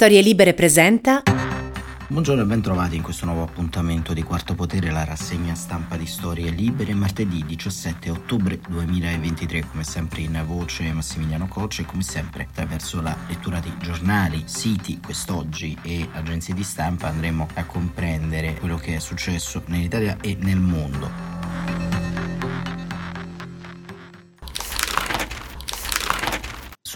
Storie Libere presenta. Buongiorno e bentrovati in questo nuovo appuntamento di Quarto Potere, la rassegna stampa di Storie Libere, martedì 17 ottobre 2023, come sempre in voce Massimiliano Coccia e come sempre attraverso la lettura di giornali, siti, quest'oggi e agenzie di stampa andremo a comprendere quello che è successo nell'Italia e nel mondo.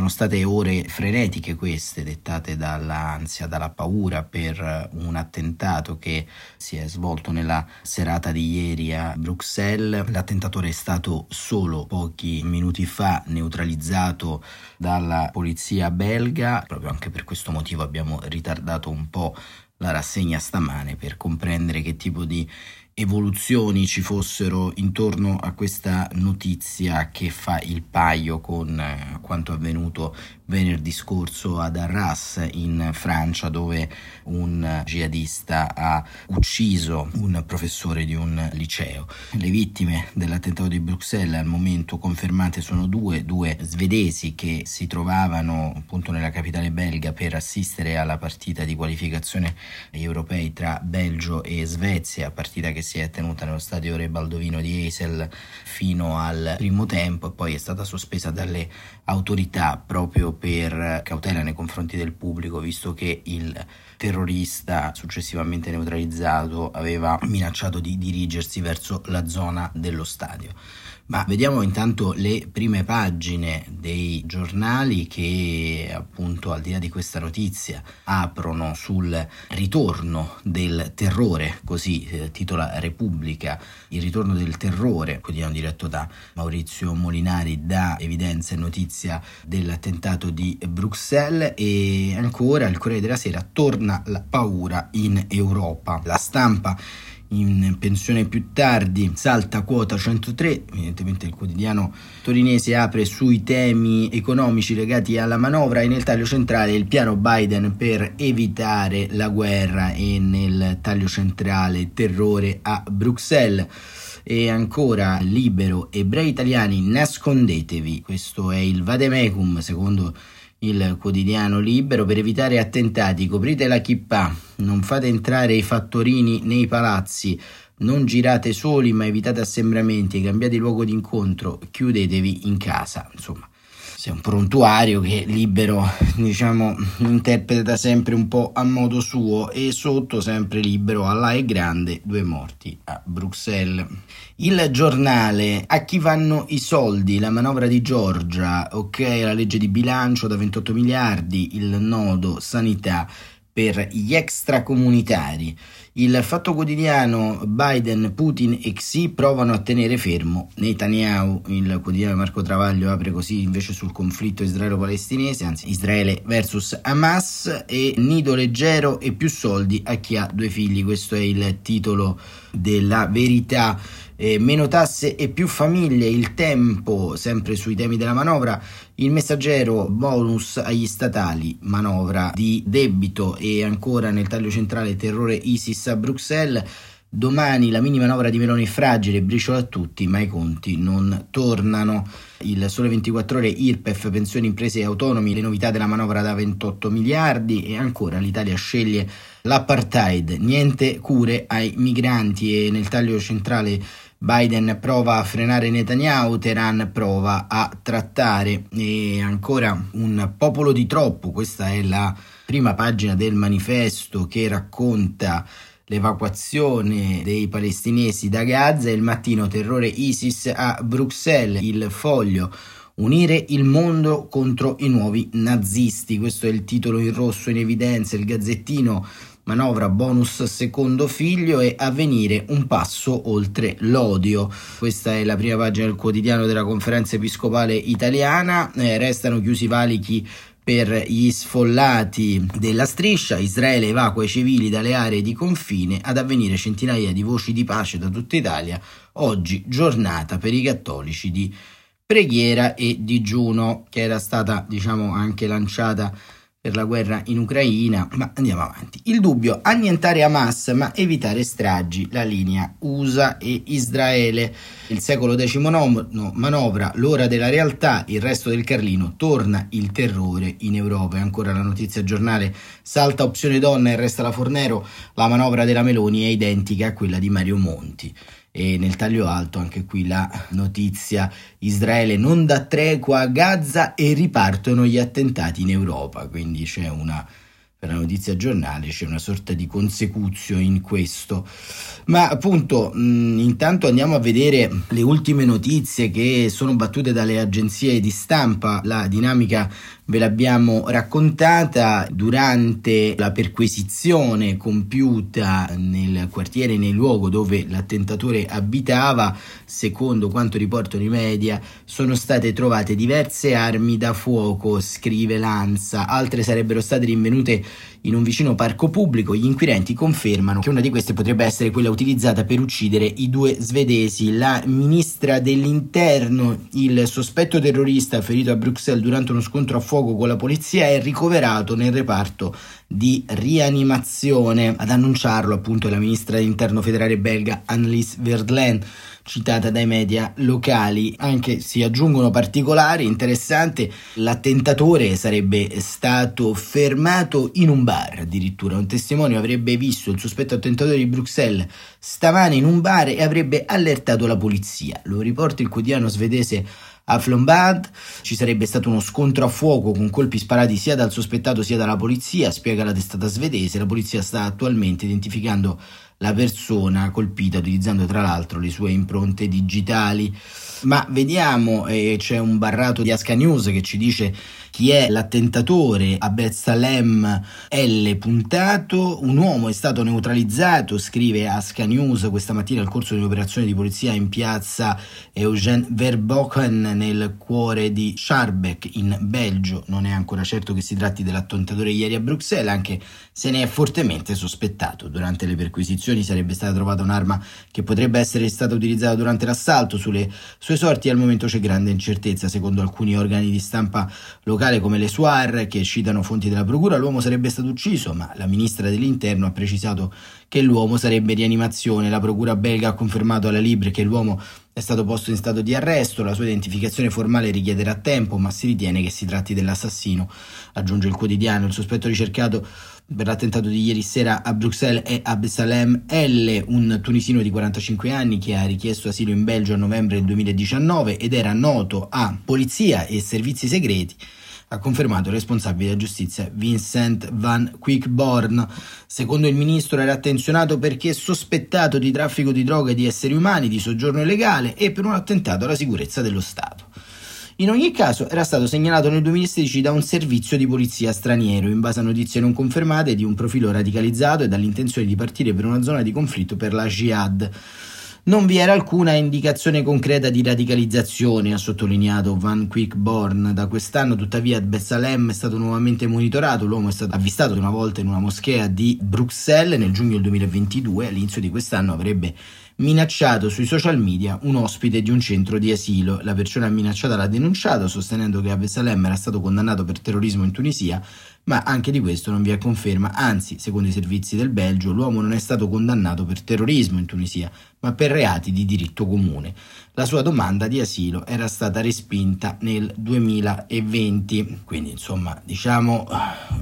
Sono state ore frenetiche queste, dettate dall'ansia, dalla paura per un attentato che si è svolto nella serata di ieri a Bruxelles. L'attentatore è stato solo pochi minuti fa neutralizzato dalla polizia belga. Proprio anche per questo motivo abbiamo ritardato un po' la rassegna stamane per comprendere che tipo di evoluzioni ci fossero intorno a questa notizia che fa il paio con eh, quanto avvenuto venerdì scorso ad Arras in Francia dove un jihadista ha ucciso un professore di un liceo. Le vittime dell'attentato di Bruxelles al momento confermate sono due, due svedesi che si trovavano appunto nella capitale belga per assistere alla partita di qualificazione europei tra Belgio e Svezia, partita che si è tenuta nello stadio Re Baldovino di Eisel fino al primo tempo e poi è stata sospesa dalle autorità proprio per cautela nei confronti del pubblico, visto che il terrorista successivamente neutralizzato aveva minacciato di dirigersi verso la zona dello stadio. Ma vediamo intanto le prime pagine dei giornali che appunto al di là di questa notizia aprono sul ritorno del terrore, così eh, titola Repubblica, il ritorno del terrore, quotidiano diretto da Maurizio Molinari, da evidenza e notizia dell'attentato di Bruxelles e ancora il Corriere della Sera torna la paura in Europa. La stampa in pensione più tardi, salta quota 103, evidentemente il quotidiano torinese apre sui temi economici legati alla manovra e nel taglio centrale il piano Biden per evitare la guerra e nel taglio centrale terrore a Bruxelles. E ancora libero ebrei italiani nascondetevi. Questo è il vademecum secondo il quotidiano libero. Per evitare attentati coprite la chippa. Non fate entrare i fattorini nei palazzi. Non girate soli ma evitate assembramenti. Cambiate luogo di incontro chiudetevi in casa. Insomma sei un prontuario che libero diciamo interpreta sempre un po' a modo suo e sotto sempre libero Allah è grande due morti a Bruxelles. Il giornale a chi vanno i soldi? La manovra di Giorgia ok la legge di bilancio da 28 miliardi il nodo sanità per gli extracomunitari. Il fatto quotidiano Biden, Putin e Xi provano a tenere fermo Netanyahu. Il quotidiano Marco Travaglio apre così invece sul conflitto israelo-palestinese, anzi Israele versus Hamas e nido leggero e più soldi a chi ha due figli. Questo è il titolo della verità eh, meno tasse e più famiglie, il tempo, sempre sui temi della manovra, il messaggero bonus agli statali, manovra di debito e ancora nel taglio centrale terrore ISIS a Bruxelles. Domani la mini manovra di Meloni è fragile, briciola a tutti, ma i conti non tornano. Il sole 24 ore IRPEF, pensioni imprese e autonomi, le novità della manovra da 28 miliardi e ancora l'Italia sceglie l'apartheid, niente cure ai migranti e nel taglio centrale Biden prova a frenare Netanyahu, Teheran prova a trattare. E ancora un popolo di troppo, questa è la prima pagina del manifesto che racconta l'evacuazione dei palestinesi da Gaza, il mattino terrore ISIS a Bruxelles, il foglio Unire il mondo contro i nuovi nazisti, questo è il titolo in rosso in evidenza, il gazzettino manovra bonus secondo figlio e avvenire un passo oltre l'odio. Questa è la prima pagina del quotidiano della conferenza episcopale italiana, eh, restano chiusi i valichi per gli sfollati della striscia, Israele evacua i civili dalle aree di confine, ad avvenire centinaia di voci di pace da tutta Italia, oggi giornata per i cattolici di preghiera e digiuno, che era stata diciamo anche lanciata per la guerra in Ucraina, ma andiamo avanti. Il dubbio, annientare Hamas ma evitare stragi, la linea USA e Israele. Il secolo XIX manovra, l'ora della realtà, il resto del Carlino, torna il terrore in Europa. E ancora la notizia giornale, salta opzione donna e resta la Fornero, la manovra della Meloni è identica a quella di Mario Monti e nel taglio alto anche qui la notizia Israele non dà tregua a Gaza e ripartono gli attentati in Europa quindi c'è una per la notizia giornale c'è una sorta di consecuzio in questo. Ma appunto, mh, intanto andiamo a vedere le ultime notizie che sono battute dalle agenzie di stampa. La dinamica ve l'abbiamo raccontata durante la perquisizione compiuta nel quartiere, nel luogo dove l'attentatore abitava. Secondo quanto riportano i media, sono state trovate diverse armi da fuoco, scrive Lanza, altre sarebbero state rinvenute in un vicino parco pubblico. Gli inquirenti confermano che una di queste potrebbe essere quella utilizzata per uccidere i due svedesi. La ministra dell'interno, il sospetto terrorista ferito a Bruxelles durante uno scontro a fuoco con la polizia, è ricoverato nel reparto di rianimazione. Ad annunciarlo appunto è la ministra dell'interno federale belga Annelies Verdlen citata dai media locali. Anche si aggiungono particolari interessanti, l'attentatore sarebbe stato fermato in un bar, addirittura un testimone avrebbe visto il sospetto attentatore di Bruxelles stamane in un bar e avrebbe allertato la polizia. Lo riporta il quotidiano svedese a Flombad ci sarebbe stato uno scontro a fuoco con colpi sparati sia dal sospettato sia dalla polizia, spiega la testata svedese. La polizia sta attualmente identificando la persona colpita utilizzando tra l'altro le sue impronte digitali. Ma vediamo, eh, c'è un barrato di Asca News che ci dice chi è l'attentatore a Salem L. Puntato. Un uomo è stato neutralizzato, scrive Asca News questa mattina al corso di un'operazione di polizia in piazza Eugène Verbocken nel cuore di Scharbeck in Belgio. Non è ancora certo che si tratti dell'attentatore ieri a Bruxelles, anche se ne è fortemente sospettato. Durante le perquisizioni sarebbe stata trovata un'arma che potrebbe essere stata utilizzata durante l'assalto. Sulle sue sorti al momento c'è grande incertezza, secondo alcuni organi di stampa locale come le Suar, che citano fonti della procura, l'uomo sarebbe stato ucciso, ma la ministra dell'interno ha precisato che l'uomo sarebbe in rianimazione. La procura belga ha confermato alla Libre che l'uomo è stato posto in stato di arresto, la sua identificazione formale richiederà tempo, ma si ritiene che si tratti dell'assassino. Aggiunge il quotidiano, il sospetto ricercato per l'attentato di ieri sera a Bruxelles è Absalem L, un tunisino di 45 anni che ha richiesto asilo in Belgio a novembre del 2019 ed era noto a polizia e servizi segreti ha confermato il responsabile della giustizia Vincent Van Quickborn. Secondo il ministro era attenzionato perché sospettato di traffico di droga e di esseri umani, di soggiorno illegale e per un attentato alla sicurezza dello Stato. In ogni caso era stato segnalato nel 2016 da un servizio di polizia straniero in base a notizie non confermate di un profilo radicalizzato e dall'intenzione di partire per una zona di conflitto per la Jihad. Non vi era alcuna indicazione concreta di radicalizzazione, ha sottolineato Van Quickborn. Da quest'anno, tuttavia, Bessalem è stato nuovamente monitorato. L'uomo è stato avvistato una volta in una moschea di Bruxelles nel giugno del 2022. All'inizio di quest'anno avrebbe minacciato sui social media un ospite di un centro di asilo. La persona minacciata l'ha denunciato, sostenendo che Abdesalem era stato condannato per terrorismo in Tunisia, ma anche di questo non vi è conferma. Anzi, secondo i servizi del Belgio, l'uomo non è stato condannato per terrorismo in Tunisia, ma per reati di diritto comune. La sua domanda di asilo era stata respinta nel 2020. Quindi, insomma, diciamo,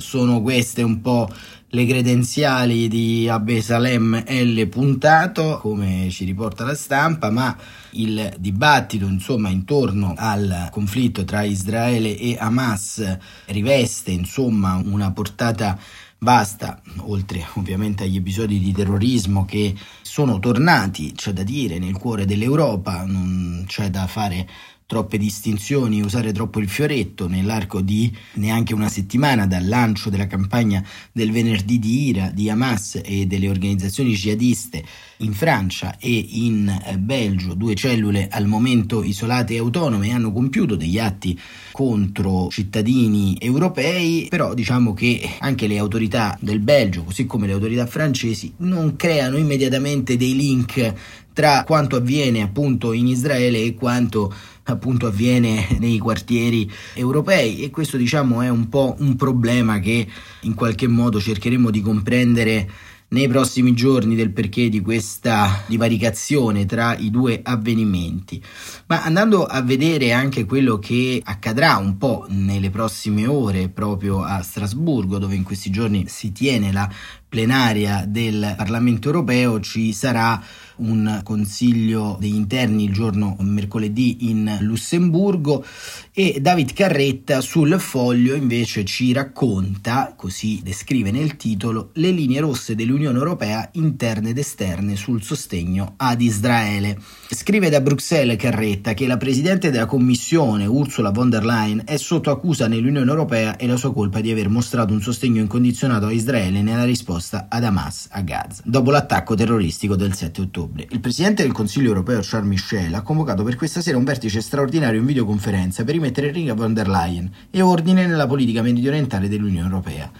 sono queste un po' le credenziali di Abesalem L. Puntato, come ci riporta la stampa, ma il dibattito insomma intorno al conflitto tra Israele e Hamas riveste insomma una portata vasta, oltre ovviamente agli episodi di terrorismo che sono tornati, c'è da dire, nel cuore dell'Europa, non c'è da fare troppe distinzioni, usare troppo il fioretto nell'arco di neanche una settimana dal lancio della campagna del venerdì di ira di Hamas e delle organizzazioni jihadiste in Francia e in eh, Belgio, due cellule al momento isolate e autonome, hanno compiuto degli atti contro cittadini europei, però diciamo che anche le autorità del Belgio, così come le autorità francesi, non creano immediatamente dei link tra quanto avviene appunto in Israele e quanto appunto avviene nei quartieri europei e questo diciamo è un po' un problema che in qualche modo cercheremo di comprendere nei prossimi giorni del perché di questa divaricazione tra i due avvenimenti. Ma andando a vedere anche quello che accadrà un po' nelle prossime ore proprio a Strasburgo, dove in questi giorni si tiene la plenaria del Parlamento europeo ci sarà un consiglio degli interni il giorno mercoledì in Lussemburgo e David Carretta sul foglio invece ci racconta, così descrive nel titolo, le linee rosse dell'Unione Europea interne ed esterne sul sostegno ad Israele. Scrive da Bruxelles Carretta che la Presidente della Commissione Ursula von der Leyen è sotto accusa nell'Unione Europea e la sua colpa di aver mostrato un sostegno incondizionato a Israele nella risposta ad Hamas a Gaza, dopo l'attacco terroristico del 7 ottobre. Il presidente del Consiglio europeo Charles Michel ha convocato per questa sera un vertice straordinario in videoconferenza per rimettere in riga von der Leyen e ordine nella politica mediorientale dell'Unione europea.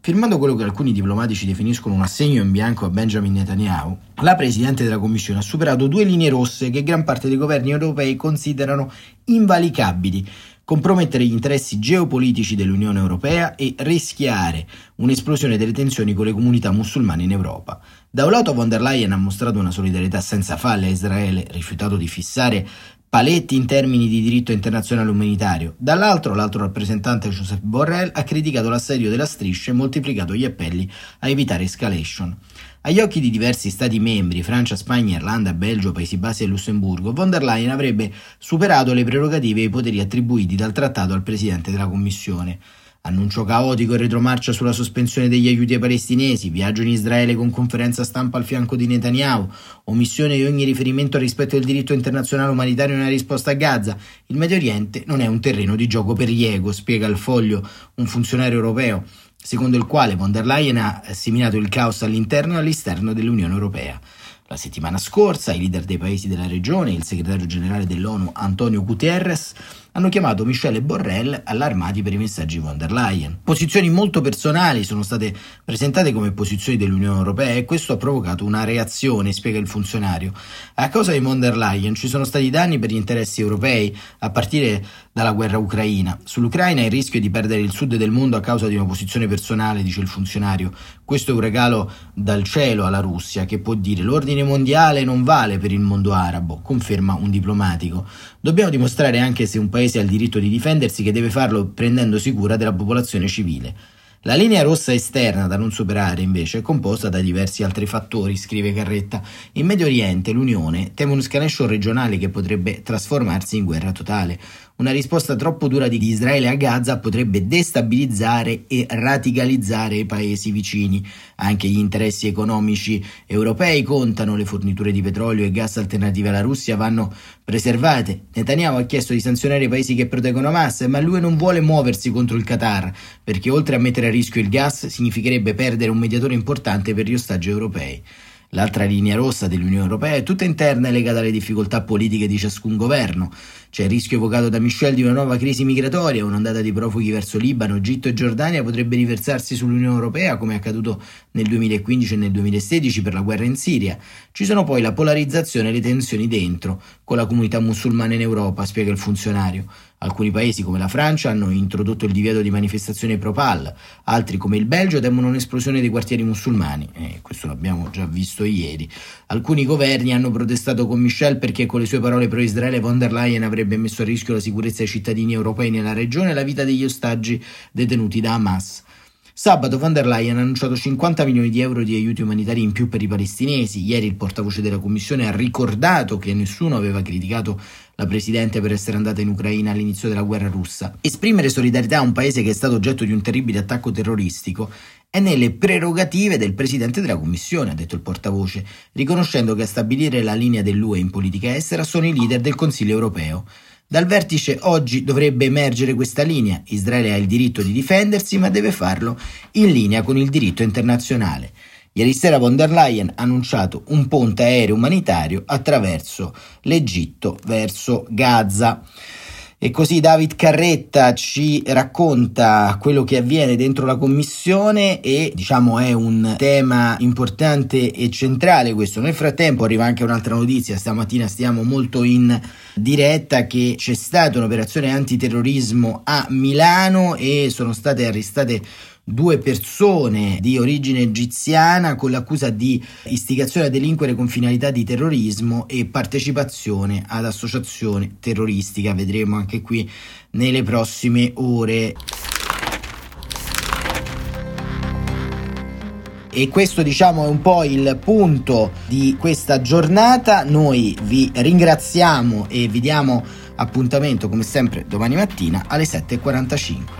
Firmando quello che alcuni diplomatici definiscono un assegno in bianco a Benjamin Netanyahu, la Presidente della Commissione ha superato due linee rosse che gran parte dei governi europei considerano invalicabili compromettere gli interessi geopolitici dell'Unione Europea e rischiare un'esplosione delle tensioni con le comunità musulmane in Europa. Da un lato von der Leyen ha mostrato una solidarietà senza falle a Israele, rifiutato di fissare paletti in termini di diritto internazionale umanitario. Dall'altro, l'altro rappresentante Joseph Borrell ha criticato l'assedio della striscia e moltiplicato gli appelli a evitare escalation. Agli occhi di diversi Stati membri, Francia, Spagna, Irlanda, Belgio, Paesi Bassi e Lussemburgo, von der Leyen avrebbe superato le prerogative e i poteri attribuiti dal trattato al Presidente della Commissione. Annuncio caotico e retromarcia sulla sospensione degli aiuti ai palestinesi, viaggio in Israele con conferenza stampa al fianco di Netanyahu, omissione di ogni riferimento al rispetto del diritto internazionale umanitario nella risposta a Gaza. Il Medio Oriente non è un terreno di gioco per gli spiega al foglio un funzionario europeo secondo il quale von der Leyen ha seminato il caos all'interno e all'esterno dell'Unione Europea. La settimana scorsa i leader dei paesi della regione il segretario generale dell'ONU Antonio Guterres hanno chiamato Michele Borrell allarmati per i messaggi von der Leyen. Posizioni molto personali sono state presentate come posizioni dell'Unione Europea e questo ha provocato una reazione, spiega il funzionario. A causa di von der Leyen ci sono stati danni per gli interessi europei, a partire dalla guerra ucraina. Sull'Ucraina il rischio di perdere il sud del mondo a causa di una posizione personale, dice il funzionario. Questo è un regalo dal cielo alla Russia che può dire l'ordine mondiale non vale per il mondo arabo, conferma un diplomatico. Dobbiamo dimostrare anche se un paese paese ha il diritto di difendersi che deve farlo prendendosi cura della popolazione civile. La linea rossa esterna da non superare invece è composta da diversi altri fattori, scrive Carretta. In Medio Oriente l'Unione teme un'escalation regionale che potrebbe trasformarsi in guerra totale. Una risposta troppo dura di Israele a Gaza potrebbe destabilizzare e radicalizzare i paesi vicini. Anche gli interessi economici europei contano, le forniture di petrolio e gas alternative alla Russia vanno preservate. Netanyahu ha chiesto di sanzionare i paesi che proteggono Hamas, ma lui non vuole muoversi contro il Qatar, perché oltre a mettere a rischio il gas significherebbe perdere un mediatore importante per gli ostaggi europei. L'altra linea rossa dell'Unione Europea è tutta interna e legata alle difficoltà politiche di ciascun governo. C'è il rischio evocato da Michel di una nuova crisi migratoria, un'ondata di profughi verso Libano, Egitto e Giordania potrebbe riversarsi sull'Unione Europea come è accaduto nel 2015 e nel 2016 per la guerra in Siria. Ci sono poi la polarizzazione e le tensioni dentro, con la comunità musulmana in Europa, spiega il funzionario. Alcuni paesi come la Francia hanno introdotto il divieto di manifestazione pro-PAL, altri come il Belgio temono un'esplosione dei quartieri musulmani, e questo l'abbiamo già visto ieri. Alcuni governi hanno protestato con Michel perché con le sue parole pro-Israele von der Leyen avrebbe messo a rischio la sicurezza dei cittadini europei nella regione e la vita degli ostaggi detenuti da Hamas. Sabato von der Leyen ha annunciato 50 milioni di euro di aiuti umanitari in più per i palestinesi. Ieri il portavoce della Commissione ha ricordato che nessuno aveva criticato la Presidente per essere andata in Ucraina all'inizio della guerra russa. Esprimere solidarietà a un paese che è stato oggetto di un terribile attacco terroristico è nelle prerogative del Presidente della Commissione, ha detto il portavoce, riconoscendo che a stabilire la linea dell'UE in politica estera sono i leader del Consiglio europeo. Dal vertice oggi dovrebbe emergere questa linea. Israele ha il diritto di difendersi, ma deve farlo in linea con il diritto internazionale. Ieri sera von der Leyen ha annunciato un ponte aereo umanitario attraverso l'Egitto verso Gaza. E così David Carretta ci racconta quello che avviene dentro la commissione e diciamo è un tema importante e centrale questo. Nel frattempo arriva anche un'altra notizia, stamattina stiamo molto in diretta che c'è stata un'operazione antiterrorismo a Milano e sono state arrestate due persone di origine egiziana con l'accusa di istigazione a delinquere con finalità di terrorismo e partecipazione ad associazione terroristica. Vedremo anche qui nelle prossime ore. E questo diciamo è un po' il punto di questa giornata. Noi vi ringraziamo e vi diamo appuntamento come sempre domani mattina alle 7.45.